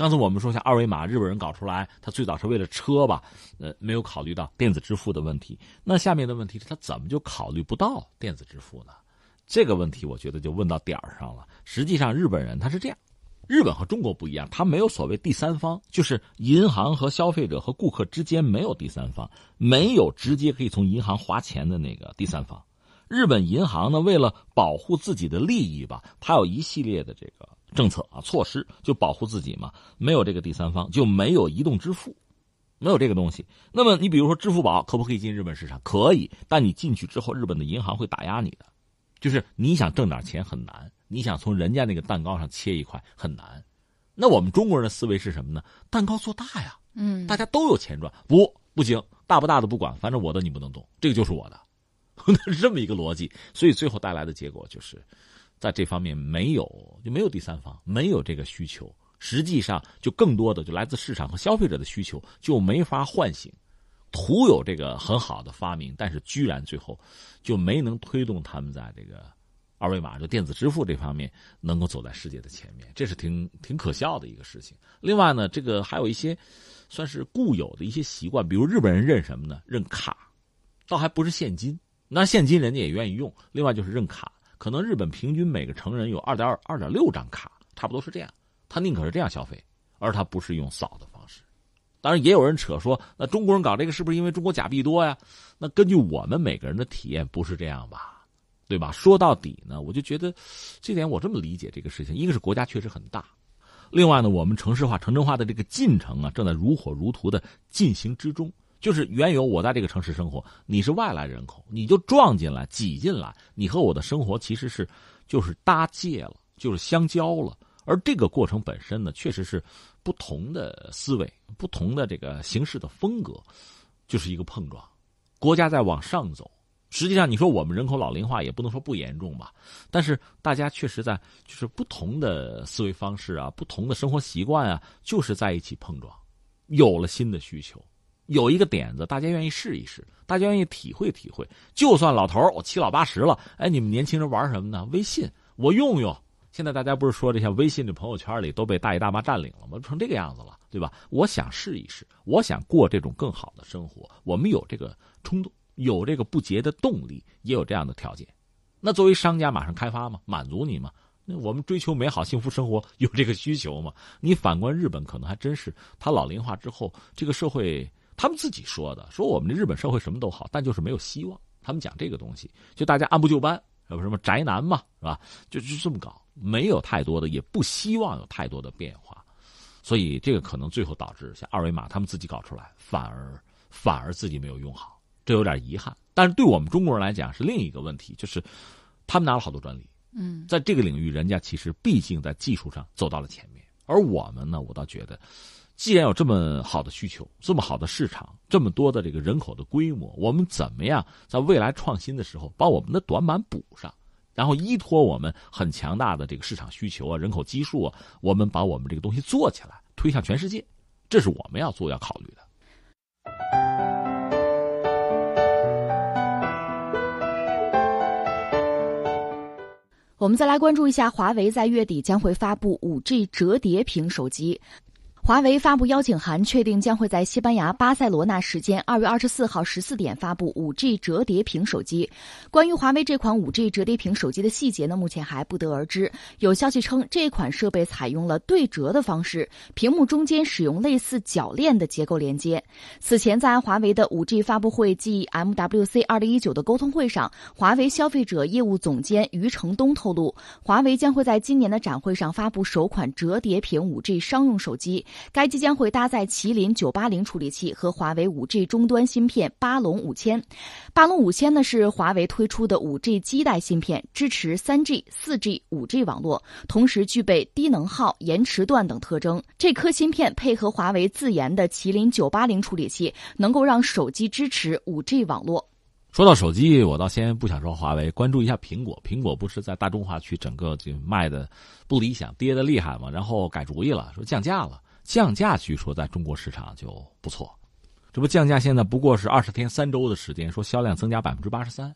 刚才我们说像二维码，日本人搞出来，他最早是为了车吧？呃，没有考虑到电子支付的问题。那下面的问题是他怎么就考虑不到电子支付呢？这个问题我觉得就问到点儿上了。实际上，日本人他是这样：日本和中国不一样，他没有所谓第三方，就是银行和消费者和顾客之间没有第三方，没有直接可以从银行划钱的那个第三方。日本银行呢，为了保护自己的利益吧，它有一系列的这个政策啊措施，就保护自己嘛。没有这个第三方，就没有移动支付，没有这个东西。那么你比如说支付宝可不可以进日本市场？可以，但你进去之后，日本的银行会打压你的，就是你想挣点钱很难，你想从人家那个蛋糕上切一块很难。那我们中国人的思维是什么呢？蛋糕做大呀，嗯，大家都有钱赚，不不行，大不大的不管，反正我的你不能动，这个就是我的。*laughs* 是这么一个逻辑，所以最后带来的结果就是，在这方面没有就没有第三方，没有这个需求，实际上就更多的就来自市场和消费者的需求，就没法唤醒，徒有这个很好的发明，但是居然最后就没能推动他们在这个二维码就电子支付这方面能够走在世界的前面，这是挺挺可笑的一个事情。另外呢，这个还有一些算是固有的一些习惯，比如日本人认什么呢？认卡，倒还不是现金。那现金人家也愿意用，另外就是认卡，可能日本平均每个成人有二点二、二点六张卡，差不多是这样。他宁可是这样消费，而他不是用扫的方式。当然，也有人扯说，那中国人搞这个是不是因为中国假币多呀？那根据我们每个人的体验，不是这样吧？对吧？说到底呢，我就觉得这点我这么理解这个事情：一个是国家确实很大，另外呢，我们城市化、城镇化的这个进程啊，正在如火如荼的进行之中。就是原有我在这个城市生活，你是外来人口，你就撞进来、挤进来，你和我的生活其实是就是搭界了，就是相交了。而这个过程本身呢，确实是不同的思维、不同的这个形式的风格，就是一个碰撞。国家在往上走，实际上你说我们人口老龄化也不能说不严重吧，但是大家确实在就是不同的思维方式啊、不同的生活习惯啊，就是在一起碰撞，有了新的需求。有一个点子，大家愿意试一试，大家愿意体会体会。就算老头我七老八十了，哎，你们年轻人玩什么呢？微信，我用用。现在大家不是说这些微信的朋友圈里都被大爷大妈占领了吗？成这个样子了，对吧？我想试一试，我想过这种更好的生活。我们有这个冲动，有这个不竭的动力，也有这样的条件。那作为商家，马上开发嘛，满足你嘛。那我们追求美好幸福生活，有这个需求嘛？你反观日本，可能还真是他老龄化之后，这个社会。他们自己说的，说我们这日本社会什么都好，但就是没有希望。他们讲这个东西，就大家按部就班，有什么宅男嘛，是吧？就就这么搞，没有太多的，也不希望有太多的变化。所以这个可能最后导致像二维码，他们自己搞出来，反而反而自己没有用好，这有点遗憾。但是对我们中国人来讲是另一个问题，就是他们拿了好多专利。嗯，在这个领域，人家其实毕竟在技术上走到了前面，而我们呢，我倒觉得。既然有这么好的需求，这么好的市场，这么多的这个人口的规模，我们怎么样在未来创新的时候把我们的短板补上，然后依托我们很强大的这个市场需求啊、人口基数啊，我们把我们这个东西做起来，推向全世界，这是我们要做要考虑的。我们再来关注一下，华为在月底将会发布五 G 折叠屏手机。华为发布邀请函，确定将会在西班牙巴塞罗那时间二月二十四号十四点发布五 G 折叠屏手机。关于华为这款五 G 折叠屏手机的细节呢，目前还不得而知。有消息称，这款设备采用了对折的方式，屏幕中间使用类似铰链的结构连接。此前，在华为的五 G 发布会暨 MWC 二零一九的沟通会上，华为消费者业务总监余承东透露，华为将会在今年的展会上发布首款折叠屏五 G 商用手机。该机将会搭载麒麟九八零处理器和华为五 G 终端芯片巴龙五千。巴龙五千呢是华为推出的五 G 基带芯片，支持三 G、四 G、五 G 网络，同时具备低能耗、延迟段等特征。这颗芯片配合华为自研的麒麟九八零处理器，能够让手机支持五 G 网络。说到手机，我倒先不想说华为，关注一下苹果。苹果不是在大中华区整个就卖的不理想，跌的厉害嘛，然后改主意了，说降价了。降价据说在中国市场就不错，这不降价现在不过是二十天三周的时间，说销量增加百分之八十三，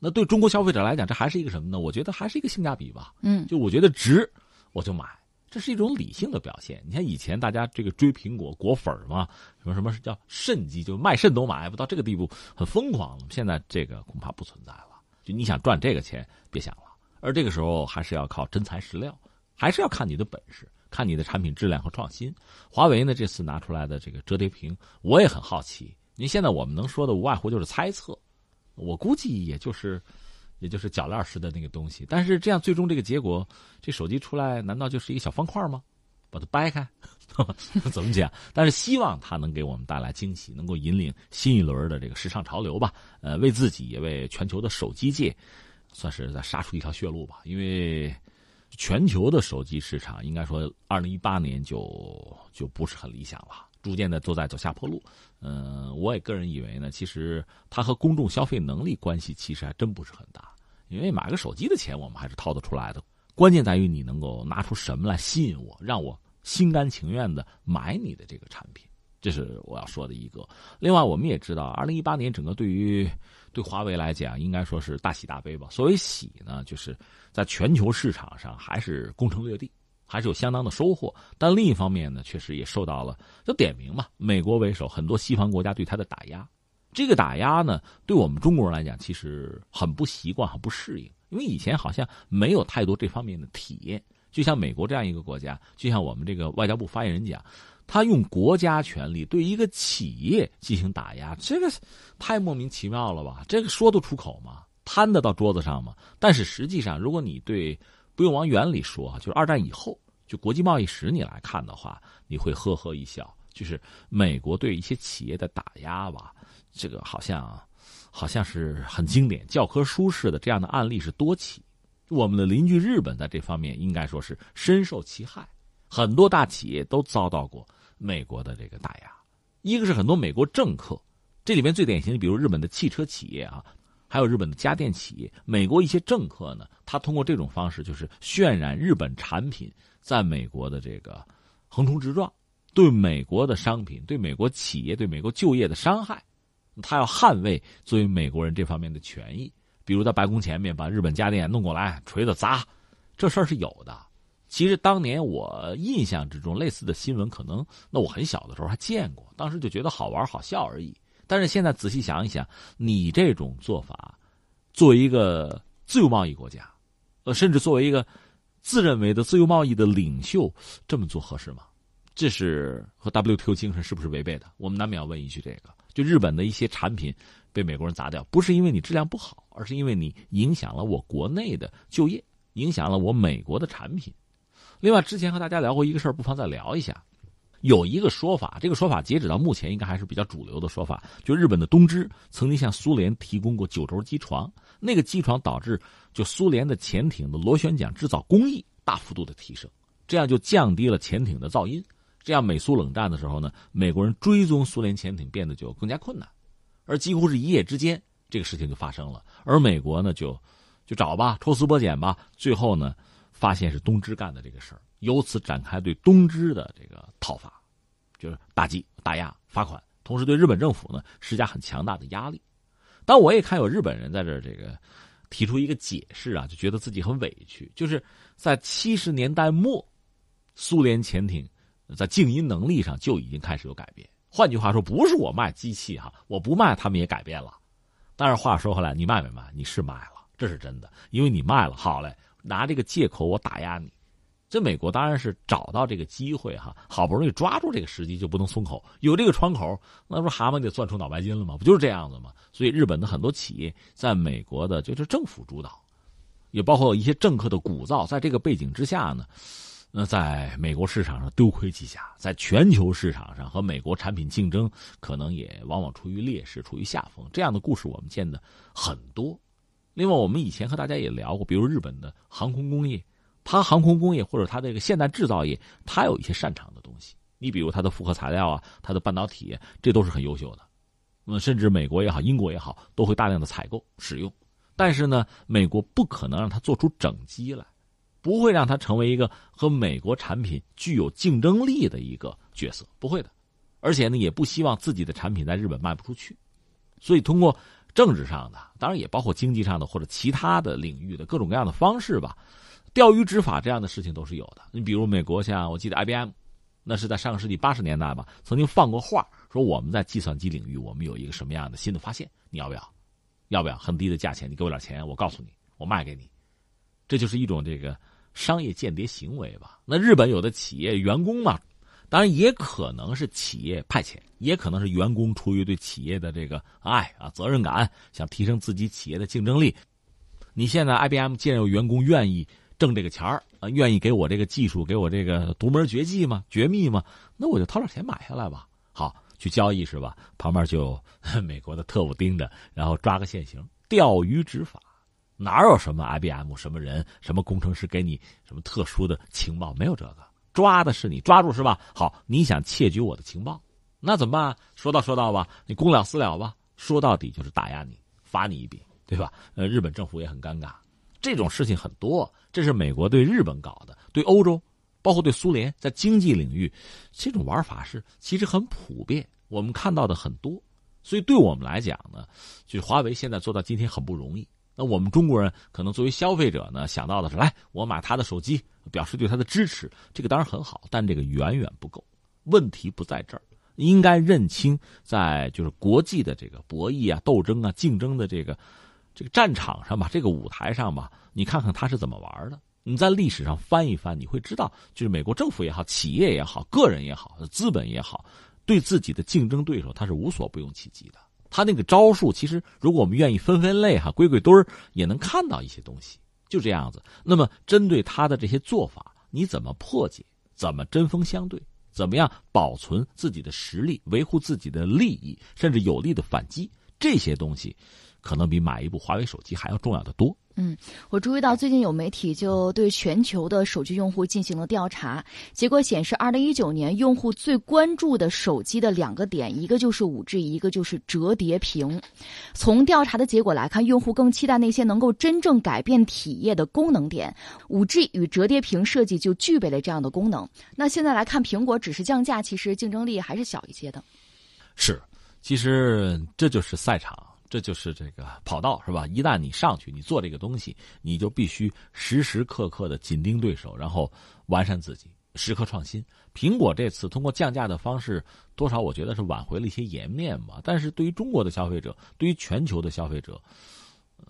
那对中国消费者来讲，这还是一个什么呢？我觉得还是一个性价比吧。嗯，就我觉得值，我就买，这是一种理性的表现。你看以前大家这个追苹果果粉嘛，什么什么叫肾机，就卖肾都买，不到这个地步很疯狂了。现在这个恐怕不存在了，就你想赚这个钱，别想了。而这个时候还是要靠真材实料，还是要看你的本事。看你的产品质量和创新，华为呢这次拿出来的这个折叠屏，我也很好奇。您现在我们能说的无外乎就是猜测，我估计也就是，也就是铰链式的那个东西。但是这样最终这个结果，这手机出来难道就是一个小方块吗？把它掰开，*laughs* 怎么讲？但是希望它能给我们带来惊喜，能够引领新一轮的这个时尚潮流吧。呃，为自己也为全球的手机界，算是在杀出一条血路吧。因为。全球的手机市场应该说，二零一八年就就不是很理想了，逐渐的都在走下坡路。嗯，我也个人以为呢，其实它和公众消费能力关系其实还真不是很大，因为买个手机的钱我们还是掏得出来的，关键在于你能够拿出什么来吸引我，让我心甘情愿的买你的这个产品。这是我要说的一个。另外，我们也知道，二零一八年整个对于对华为来讲，应该说是大喜大悲吧。所谓喜呢，就是在全球市场上还是攻城略地，还是有相当的收获。但另一方面呢，确实也受到了就点名嘛，美国为首很多西方国家对它的打压。这个打压呢，对我们中国人来讲，其实很不习惯、很不适应。因为以前好像没有太多这方面的体验。就像美国这样一个国家，就像我们这个外交部发言人讲，他用国家权力对一个企业进行打压，这个太莫名其妙了吧？这个说得出口吗？摊得到桌子上吗？但是实际上，如果你对不用往远里说，就是二战以后，就国际贸易史你来看的话，你会呵呵一笑。就是美国对一些企业的打压吧，这个好像好像是很经典、教科书式的这样的案例是多起。我们的邻居日本在这方面应该说是深受其害，很多大企业都遭到过美国的这个打压。一个是很多美国政客，这里面最典型的，比如日本的汽车企业啊，还有日本的家电企业。美国一些政客呢，他通过这种方式，就是渲染日本产品在美国的这个横冲直撞，对美国的商品、对美国企业、对美国就业的伤害，他要捍卫作为美国人这方面的权益。比如在白宫前面把日本家电弄过来，锤子砸，这事儿是有的。其实当年我印象之中类似的新闻，可能那我很小的时候还见过，当时就觉得好玩好笑而已。但是现在仔细想一想，你这种做法，作为一个自由贸易国家，呃，甚至作为一个自认为的自由贸易的领袖，这么做合适吗？这是和 WTO 精神是不是违背的？我们难免要问一句：这个就日本的一些产品。被美国人砸掉，不是因为你质量不好，而是因为你影响了我国内的就业，影响了我美国的产品。另外，之前和大家聊过一个事儿，不妨再聊一下。有一个说法，这个说法截止到目前应该还是比较主流的说法，就日本的东芝曾经向苏联提供过九轴机床，那个机床导致就苏联的潜艇的螺旋桨制造工艺大幅度的提升，这样就降低了潜艇的噪音。这样美苏冷战的时候呢，美国人追踪苏联潜艇变得就更加困难。而几乎是一夜之间，这个事情就发生了。而美国呢，就就找吧，抽丝剥茧吧，最后呢，发现是东芝干的这个事儿，由此展开对东芝的这个讨伐，就是打击、打压、罚款，同时对日本政府呢施加很强大的压力。但我也看有日本人在这这个提出一个解释啊，就觉得自己很委屈，就是在七十年代末，苏联潜艇在静音能力上就已经开始有改变。换句话说，不是我卖机器哈，我不卖，他们也改变了。但是话说回来，你卖没卖？你是卖了，这是真的，因为你卖了。好嘞，拿这个借口我打压你。这美国当然是找到这个机会哈，好不容易抓住这个时机就不能松口，有这个窗口，那不蛤蟆得钻出脑白金了吗？不就是这样子吗？所以日本的很多企业在美国的就是政府主导，也包括一些政客的鼓噪，在这个背景之下呢。那在美国市场上丢盔弃甲，在全球市场上和美国产品竞争，可能也往往处于劣势、处于下风。这样的故事我们见的很多。另外，我们以前和大家也聊过，比如日本的航空工业，它航空工业或者它这个现代制造业，它有一些擅长的东西。你比如它的复合材料啊，它的半导体，这都是很优秀的。那么，甚至美国也好，英国也好，都会大量的采购使用。但是呢，美国不可能让它做出整机来。不会让它成为一个和美国产品具有竞争力的一个角色，不会的。而且呢，也不希望自己的产品在日本卖不出去。所以，通过政治上的，当然也包括经济上的或者其他的领域的各种各样的方式吧，钓鱼执法这样的事情都是有的。你比如美国，像我记得 IBM，那是在上个世纪八十年代吧，曾经放过话说我们在计算机领域我们有一个什么样的新的发现，你要不要？要不要很低的价钱？你给我点钱，我告诉你，我卖给你。这就是一种这个。商业间谍行为吧？那日本有的企业员工嘛，当然也可能是企业派遣，也可能是员工出于对企业的这个爱啊责任感，想提升自己企业的竞争力。你现在 IBM 既然有员工愿意挣这个钱儿啊，愿意给我这个技术，给我这个独门绝技吗、绝密吗，那我就掏点钱买下来吧。好，去交易是吧？旁边就 *laughs* 美国的特务盯着，然后抓个现行，钓鱼执法。哪有什么 IBM 什么人什么工程师给你什么特殊的情报？没有这个，抓的是你抓住是吧？好，你想窃取我的情报，那怎么办？说到说到吧，你公了私了吧？说到底就是打压你，罚你一笔，对吧？呃，日本政府也很尴尬，这种事情很多。这是美国对日本搞的，对欧洲，包括对苏联，在经济领域，这种玩法是其实很普遍，我们看到的很多。所以对我们来讲呢，就是华为现在做到今天很不容易。那我们中国人可能作为消费者呢，想到的是，来我买他的手机，表示对他的支持，这个当然很好，但这个远远不够。问题不在这儿，应该认清，在就是国际的这个博弈啊、斗争啊、竞争的这个这个战场上吧，这个舞台上吧，你看看他是怎么玩的。你在历史上翻一翻，你会知道，就是美国政府也好，企业也好，个人也好，资本也好，对自己的竞争对手，他是无所不用其极的。他那个招数，其实如果我们愿意分分类哈，归归堆儿，也能看到一些东西。就这样子。那么，针对他的这些做法，你怎么破解？怎么针锋相对？怎么样保存自己的实力，维护自己的利益，甚至有力的反击？这些东西，可能比买一部华为手机还要重要的多。嗯，我注意到最近有媒体就对全球的手机用户进行了调查，结果显示，二零一九年用户最关注的手机的两个点，一个就是五 G，一个就是折叠屏。从调查的结果来看，用户更期待那些能够真正改变体验的功能点，五 G 与折叠屏设计就具备了这样的功能。那现在来看，苹果只是降价，其实竞争力还是小一些的。是，其实这就是赛场。这就是这个跑道是吧？一旦你上去，你做这个东西，你就必须时时刻刻的紧盯对手，然后完善自己，时刻创新。苹果这次通过降价的方式，多少我觉得是挽回了一些颜面吧。但是对于中国的消费者，对于全球的消费者，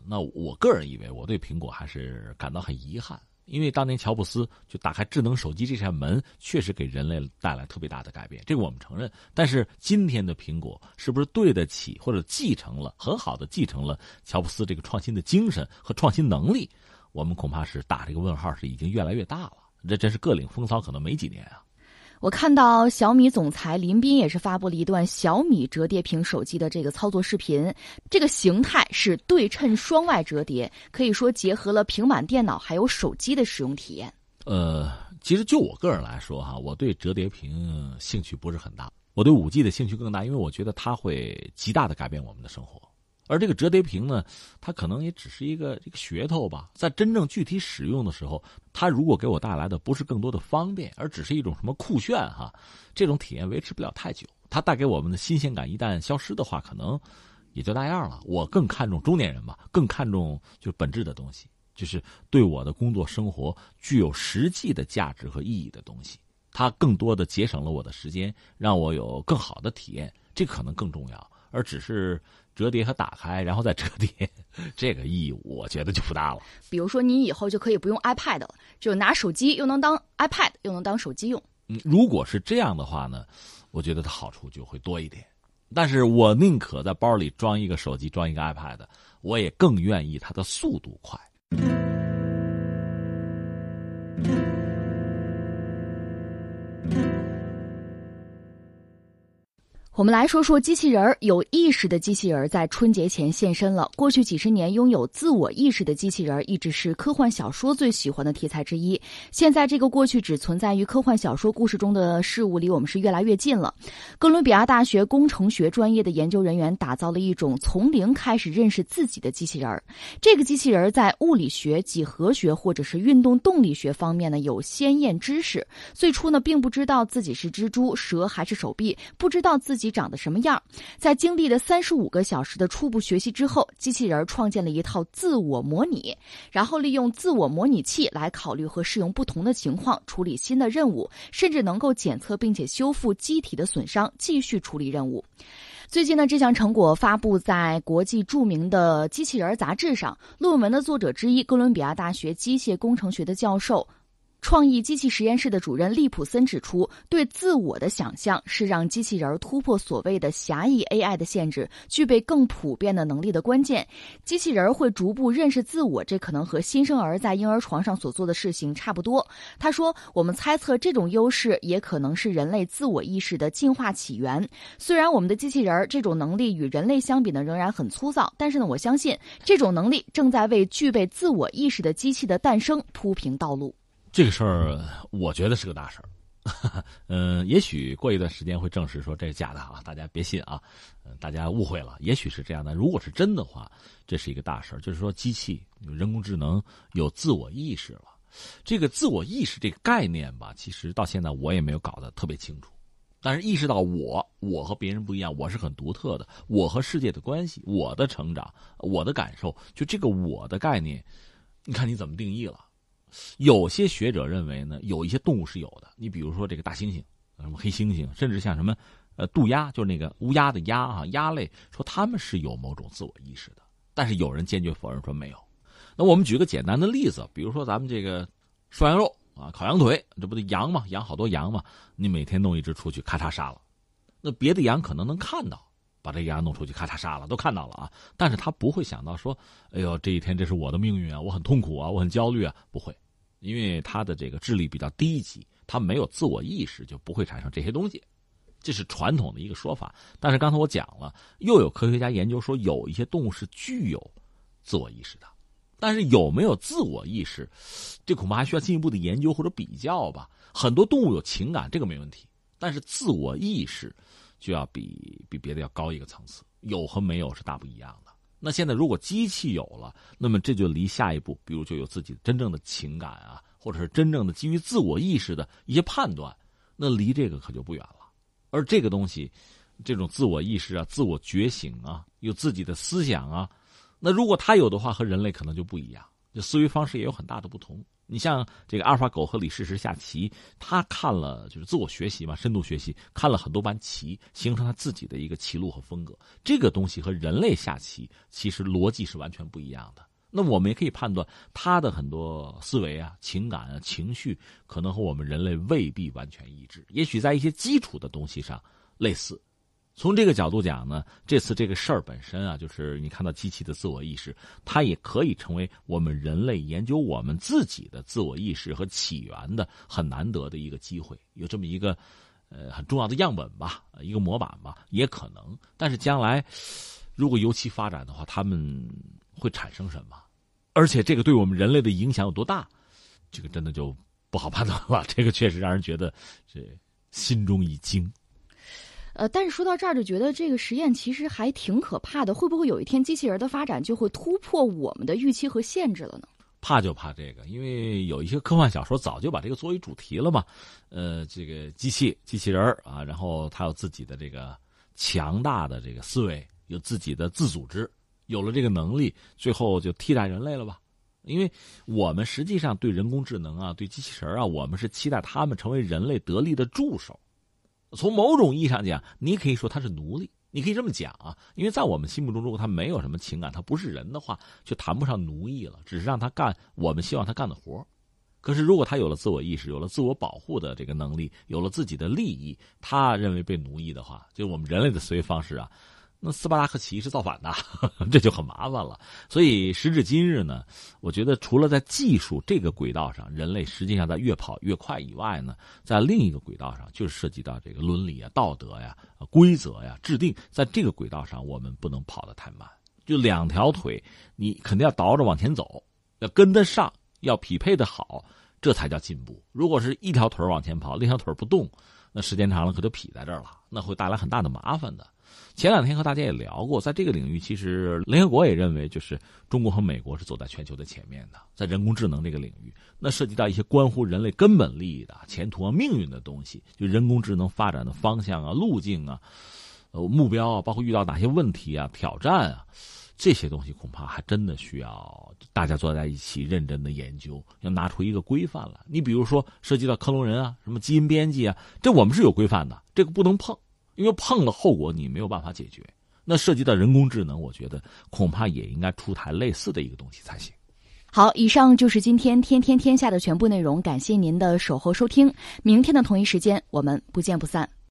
那我个人以为，我对苹果还是感到很遗憾。因为当年乔布斯就打开智能手机这扇门，确实给人类带来特别大的改变，这个我们承认。但是今天的苹果是不是对得起或者继承了很好的继承了乔布斯这个创新的精神和创新能力？我们恐怕是打这个问号，是已经越来越大了。这真是各领风骚，可能没几年啊。我看到小米总裁林斌也是发布了一段小米折叠屏手机的这个操作视频，这个形态是对称双外折叠，可以说结合了平板电脑还有手机的使用体验。呃，其实就我个人来说哈，我对折叠屏兴趣不是很大，我对五 G 的兴趣更大，因为我觉得它会极大的改变我们的生活。而这个折叠屏呢，它可能也只是一个一个噱头吧。在真正具体使用的时候，它如果给我带来的不是更多的方便，而只是一种什么酷炫哈，这种体验维持不了太久。它带给我们的新鲜感一旦消失的话，可能也就那样了。我更看重中年人吧，更看重就是本质的东西，就是对我的工作生活具有实际的价值和意义的东西。它更多的节省了我的时间，让我有更好的体验，这可能更重要。而只是折叠和打开，然后再折叠，这个意义我觉得就不大了。比如说，你以后就可以不用 iPad 了，就拿手机又能当 iPad，又能当手机用。嗯，如果是这样的话呢，我觉得它好处就会多一点。但是我宁可在包里装一个手机，装一个 iPad，我也更愿意它的速度快。我们来说说机器人儿，有意识的机器人儿在春节前现身了。过去几十年，拥有自我意识的机器人儿一直是科幻小说最喜欢的题材之一。现在，这个过去只存在于科幻小说故事中的事物离我们是越来越近了。哥伦比亚大学工程学专业的研究人员打造了一种从零开始认识自己的机器人儿。这个机器人儿在物理学、几何学或者是运动动力学方面呢有鲜艳知识。最初呢，并不知道自己是蜘蛛、蛇还是手臂，不知道自己。长得什么样？在经历了三十五个小时的初步学习之后，机器人创建了一套自我模拟，然后利用自我模拟器来考虑和适应不同的情况，处理新的任务，甚至能够检测并且修复机体的损伤，继续处理任务。最近呢，这项成果发布在国际著名的机器人杂志上。论文的作者之一，哥伦比亚大学机械工程学的教授。创意机器实验室的主任利普森指出，对自我的想象是让机器人突破所谓的狭义 AI 的限制，具备更普遍的能力的关键。机器人会逐步认识自我，这可能和新生儿在婴儿床上所做的事情差不多。他说：“我们猜测这种优势也可能是人类自我意识的进化起源。虽然我们的机器人这种能力与人类相比呢，仍然很粗糙，但是呢，我相信这种能力正在为具备自我意识的机器的诞生铺平道路。”这个事儿，我觉得是个大事儿。*laughs* 嗯，也许过一段时间会证实说这是假的啊，大家别信啊，大家误会了。也许是这样的，如果是真的话，这是一个大事儿，就是说机器、人工智能有自我意识了。这个自我意识这个概念吧，其实到现在我也没有搞得特别清楚。但是意识到我，我和别人不一样，我是很独特的，我和世界的关系，我的成长，我的感受，就这个我的概念，你看你怎么定义了？有些学者认为呢，有一些动物是有的。你比如说这个大猩猩，什么黑猩猩，甚至像什么，呃，渡鸦，就是那个乌鸦的鸦啊，鸦类，说他们是有某种自我意识的。但是有人坚决否认说没有。那我们举个简单的例子，比如说咱们这个涮羊肉啊，烤羊腿，这不得羊吗？养好多羊嘛，你每天弄一只出去，咔嚓杀了，那别的羊可能能看到，把这羊弄出去，咔嚓杀了，都看到了啊，但是他不会想到说，哎呦，这一天这是我的命运啊，我很痛苦啊，我很焦虑啊，不会，因为他的这个智力比较低级，他没有自我意识，就不会产生这些东西。这是传统的一个说法，但是刚才我讲了，又有科学家研究说，有一些动物是具有自我意识的，但是有没有自我意识，这恐怕还需要进一步的研究或者比较吧。很多动物有情感，这个没问题，但是自我意识就要比比别的要高一个层次，有和没有是大不一样的。那现在如果机器有了，那么这就离下一步，比如就有自己真正的情感啊，或者是真正的基于自我意识的一些判断，那离这个可就不远了。而这个东西，这种自我意识啊、自我觉醒啊、有自己的思想啊，那如果他有的话，和人类可能就不一样，就思维方式也有很大的不同。你像这个阿尔法狗和李世石下棋，他看了就是自我学习嘛，深度学习，看了很多盘棋，形成他自己的一个棋路和风格。这个东西和人类下棋其实逻辑是完全不一样的。那我们也可以判断，他的很多思维啊、情感啊、情绪，可能和我们人类未必完全一致。也许在一些基础的东西上类似。从这个角度讲呢，这次这个事儿本身啊，就是你看到机器的自我意识，它也可以成为我们人类研究我们自己的自我意识和起源的很难得的一个机会。有这么一个呃很重要的样本吧，一个模板吧，也可能。但是将来如果由其发展的话，他们会产生什么？而且这个对我们人类的影响有多大，这个真的就不好判断了。这个确实让人觉得这心中一惊。呃，但是说到这儿，就觉得这个实验其实还挺可怕的。会不会有一天机器人的发展就会突破我们的预期和限制了呢？怕就怕这个，因为有一些科幻小说早就把这个作为主题了嘛。呃，这个机器机器人啊，然后它有自己的这个强大的这个思维，有自己的自组织。有了这个能力，最后就替代人类了吧？因为我们实际上对人工智能啊，对机器人啊，我们是期待他们成为人类得力的助手。从某种意义上讲，你可以说他是奴隶，你可以这么讲啊。因为在我们心目中，如果他没有什么情感，他不是人的话，就谈不上奴役了，只是让他干我们希望他干的活可是如果他有了自我意识，有了自我保护的这个能力，有了自己的利益，他认为被奴役的话，就我们人类的思维方式啊。那斯巴达克起义是造反的，这就很麻烦了。所以时至今日呢，我觉得除了在技术这个轨道上，人类实际上在越跑越快以外呢，在另一个轨道上，就是涉及到这个伦理啊、道德呀、规则呀制定，在这个轨道上，我们不能跑得太慢。就两条腿，你肯定要倒着往前走，要跟得上，要匹配的好，这才叫进步。如果是一条腿往前跑，另一条腿不动，那时间长了可就劈在这儿了，那会带来很大的麻烦的。前两天和大家也聊过，在这个领域，其实联合国也认为，就是中国和美国是走在全球的前面的，在人工智能这个领域，那涉及到一些关乎人类根本利益的、前途啊、命运的东西，就人工智能发展的方向啊、路径啊、呃目标啊，包括遇到哪些问题啊、挑战啊，这些东西恐怕还真的需要大家坐在一起认真的研究，要拿出一个规范来。你比如说，涉及到克隆人啊、什么基因编辑啊，这我们是有规范的，这个不能碰。因为碰了后果你没有办法解决，那涉及到人工智能，我觉得恐怕也应该出台类似的一个东西才行。好，以上就是今天天天天下的全部内容，感谢您的守候收听，明天的同一时间我们不见不散。